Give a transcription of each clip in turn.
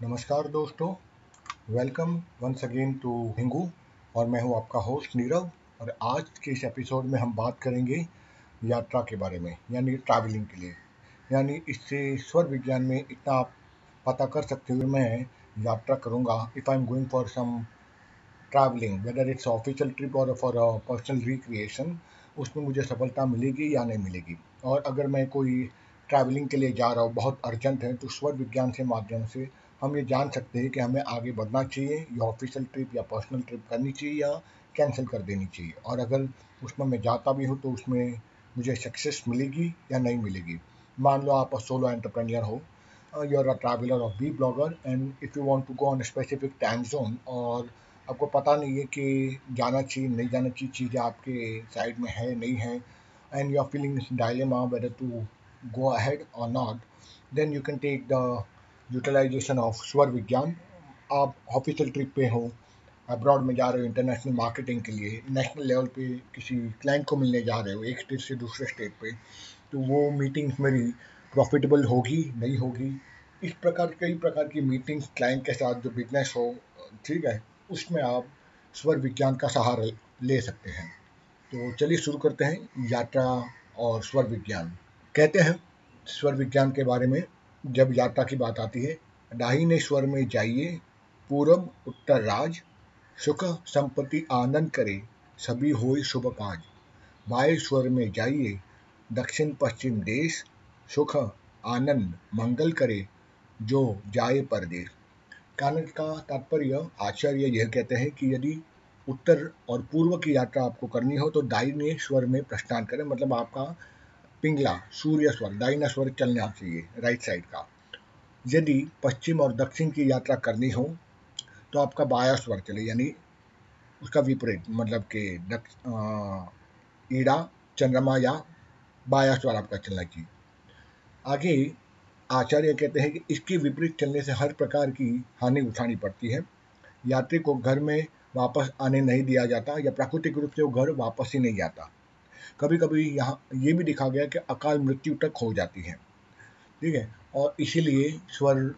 नमस्कार दोस्तों। Welcome once again to हिंगू और मैं हूँ आपका होस्ट नीरव और आज के इस एपिसोड में हम बात करेंगे यात्रा के बारे में, यानी ट्रैवलिंग के लिए। यानी इससे स्वर विज्ञान में इतना आप पता कर सकते हुए मैं यात्रा करूँगा if I am going for some travelling whether it's official trip और फॉर पर्सनल रिक्रिएशन उसमें मुझे सफलता मिलेगी या नहीं मिलेगी। और अगर मैं कोई ट्रैवलिंग के लिए जा रहा हूँ, बहुत अर्जेंट है तो स्वर विज्ञान से माध्यम से हम ये जान सकते हैं कि हमें आगे बढ़ना चाहिए, या ऑफिशियल ट्रिप या पर्सनल ट्रिप करनी चाहिए, या कैंसिल कर देनी चाहिए। और अगर उसमें मैं जाता भी हूँ तो उसमें मुझे सक्सेस मिलेगी या नहीं मिलेगी। मान लो आप सोलो एंटरप्रेन्योर हो यू आर अ ट्रैवलर और be blogger and if you want to go on specific time zone और आपको पता नहीं है कि जाना चाहिए, नहीं जाना चाहिए, चीज़ें आपके साइड में है, नहीं है and you are feeling dilemma whether to go ahead और not then you can take the utilization of स्वर विज्ञान आप ऑफिशियल ट्रिप पे हो अब्रॉड में जा रहे हो इंटरनेशनल मार्केटिंग के लिए नेशनल लेवल पे किसी क्लाइंट को मिलने जा रहे हो, एक स्टेट से दूसरे स्टेट पे तो वो मीटिंग्स मेरी प्रॉफिटेबल होगी, नहीं होगी? इस प्रकार, कई प्रकार की मीटिंग्स क्लाइंट के साथ जो बिज़नेस हो, ठीक है, उसमें आप स्वर विज्ञान का सहारा ले सकते हैं। तो चलिए शुरू करते हैं, यात्रा और स्वर विज्ञान कहते हैं स्वर विज्ञान के बारे में जब यात्रा की बात आती है दाहिने स्वर में जाइए पूर्व उत्तर राज, सुख संपत्ति आनंद करे, सभी हो शुभ काज। बाएँ स्वर में जाइए, दक्षिण पश्चिम देश, सुख, आनंद, मंगल करे, जो जाए परदेश। कहने का तात्पर्य, आचार्य यह कहते हैं कि यदि उत्तर और पूर्व की यात्रा आपको करनी हो तो दाहिने स्वर में प्रस्थान करें मतलब आपका पिंगला, सूर्य स्वर दाइना स्वर चलना चाहिए राइट साइड का। यदि पश्चिम और दक्षिण की यात्रा करनी हो तो आपका बाया स्वर चले, यानी उसका विपरीत मतलब कि ईड़ा, चंद्रमा या बाया स्वर आपका चलना चाहिए। आगे आचार्य कहते हैं कि इसके विपरीत चलने से हर प्रकार की हानि उठानी पड़ती है। यात्री को घर में वापस आने नहीं दिया जाता या प्राकृतिक रूप से वो घर वापस ही नहीं आता। कभी कभी यहाँ ये भी देखा गया कि अकाल मृत्यु तक हो जाती है। ठीक है? और इसीलिए स्वर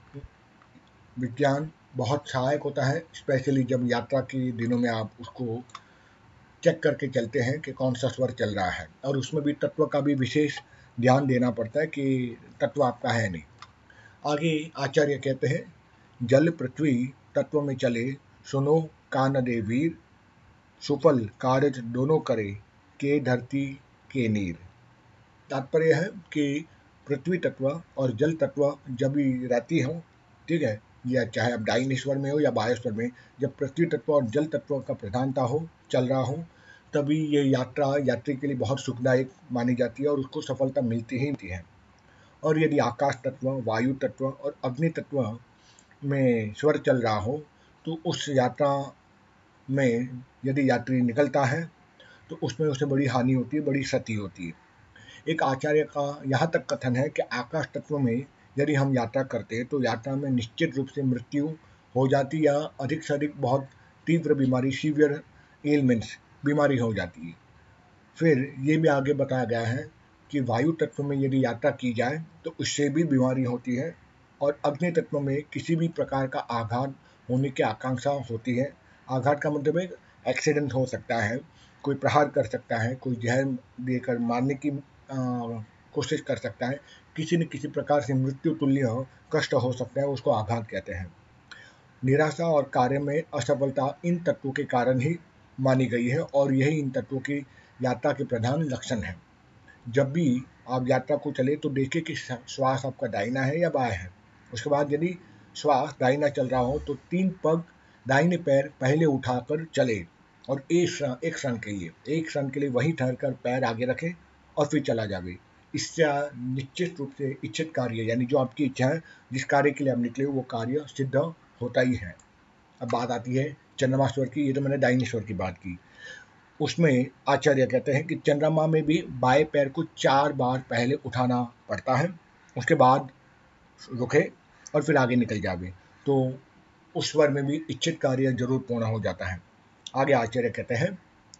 विज्ञान बहुत सहायक होता है, स्पेशली जब यात्रा के दिनों में आप उसको चेक करके चलते हैं कि कौन सा स्वर चल रहा है। और उसमें भी तत्व का भी विशेष ध्यान देना पड़ता है कि तत्व आपका है नहीं। आगे आचार्य कहते हैं, जल पृथ्वी तत्व में चले, सुनो कान दे वीर सुफल, कारज दोनों करे के धरती के नीर। तात्पर्य है कि पृथ्वी तत्व और जल तत्व जब भी रहती हो, ठीक है, या चाहे अब डाइनेश्वर में हो या बायोस्वर में, जब पृथ्वी तत्व और जल तत्व का प्रधानता हो, चल रहा हो, तभी ये यात्रा, यात्री के लिए बहुत सुखदायक मानी जाती है और उसको सफलता मिलती ही है। और यदि आकाश तत्व, वायु तत्व और अग्नि तत्व में स्वर चल रहा हो तो उस यात्रा में यदि यात्री निकलता है तो उसमें उसे बड़ी हानि होती है, बड़ी क्षति होती है। एक आचार्य का यहाँ तक कथन है कि आकाश तत्व में यदि हम यात्रा करते हैं तो यात्रा में निश्चित रूप से मृत्यु हो जाती या अधिक से अधिक बहुत तीव्र बीमारी सीवियर एलमेंट्स बीमारी हो जाती है। फिर ये भी आगे बताया गया है कि वायु तत्व में यदि यात्रा की जाए तो उससे भी बीमारी होती है और अग्नि तत्व में किसी भी प्रकार का आघात होने की आकांक्षा होती है। आघात का मतलब एक एक्सीडेंट हो सकता है। कोई प्रहार कर सकता है, कोई जहर देकर मारने की कोशिश कर सकता है, किसी न किसी प्रकार से मृत्यु तुल्य हो, कष्ट हो सकता है, उसको आघात कहते हैं। निराशा और कार्य में असफलता इन तत्वों के कारण ही मानी गई है और यही इन तत्वों की यात्रा के प्रधान लक्षण है। जब भी आप यात्रा को चले तो देखें कि श्वास आपका दाहिना है या बाया है। उसके बाद यदि श्वास दाहिना चल रहा हो तो तीन पग दाहिने पैर पहले उठाकर चले। और एक एक क्षण के लिए, एक क्षण के लिए वहीं ठहर कर पैर आगे रखें और फिर चला जावे। इससे निश्चित रूप से इच्छित कार्य, यानी जो आपकी इच्छा है, जिस कार्य के लिए आप निकले वो कार्य सिद्ध होता ही है। अब बात आती है चंद्रमा स्वर की, ये तो मैंने डाइनेश्वर की बात की। उसमें आचार्य कहते हैं कि चंद्रमा में भी बाएँ पैर को चार बार पहले उठाना पड़ता है, उसके बाद रुके और फिर आगे निकल जावे। तो उस स्वर में भी इच्छित कार्य ज़रूर पूर्ण हो जाता है। आगे आचार्य कहते हैं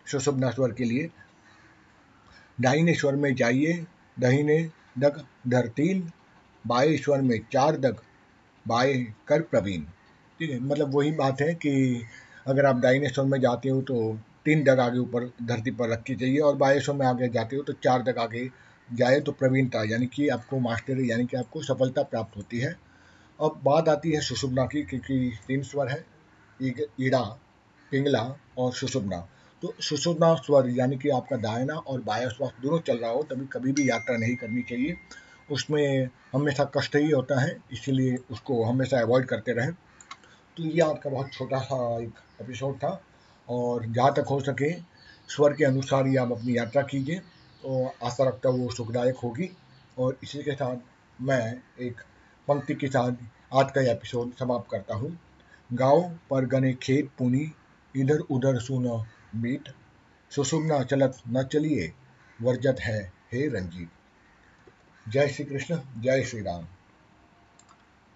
सुशुभना स्वर के लिए, दाहिने स्वर में जाइए, दहीने दग धर तीन, बाएँ स्वर में चार दग बाय कर प्रवीण। ठीक है मतलब वही बात है कि अगर आप दाहिने स्वर में जाते हो तो तीन दग आगे ऊपर धरती पर रखनी चाहिए और बाएँ स्वर में आगे जाते हो तो चार दग आगे जाए तो प्रवीणता, यानी कि आपको मास्टरी, यानी कि आपको सफलता प्राप्त होती है। अब बात आती है सुषुम्ना की, क्योंकि तीन स्वर है ईड़ा पिंगला और सुषुम्ना तो सुषुम्ना स्वर, यानी कि आपका दायना और बाया स्वर दोनों चल रहा हो, तभी कभी भी यात्रा नहीं करनी चाहिए। उसमें हमेशा कष्ट ही होता है, इसीलिए उसको हमेशा अवॉइड करते रहें। तो ये आपका बहुत छोटा सा एक एपिसोड था, और जहाँ तक हो सके, स्वर के अनुसार ही आप अपनी यात्रा कीजिए तो आशा रखता हूँ वो सुखदायक होगी। और इसी के साथ मैं एक पंक्ति के साथ आज का एपिसोड समाप्त करता हूँ। गाँव पर गने खेत, पुनी इधर उधर सुनो, मीट। सुसुमना चलत, न चलिए, वर्जत है, हे रंजीत। जय श्री कृष्ण जय श्री राम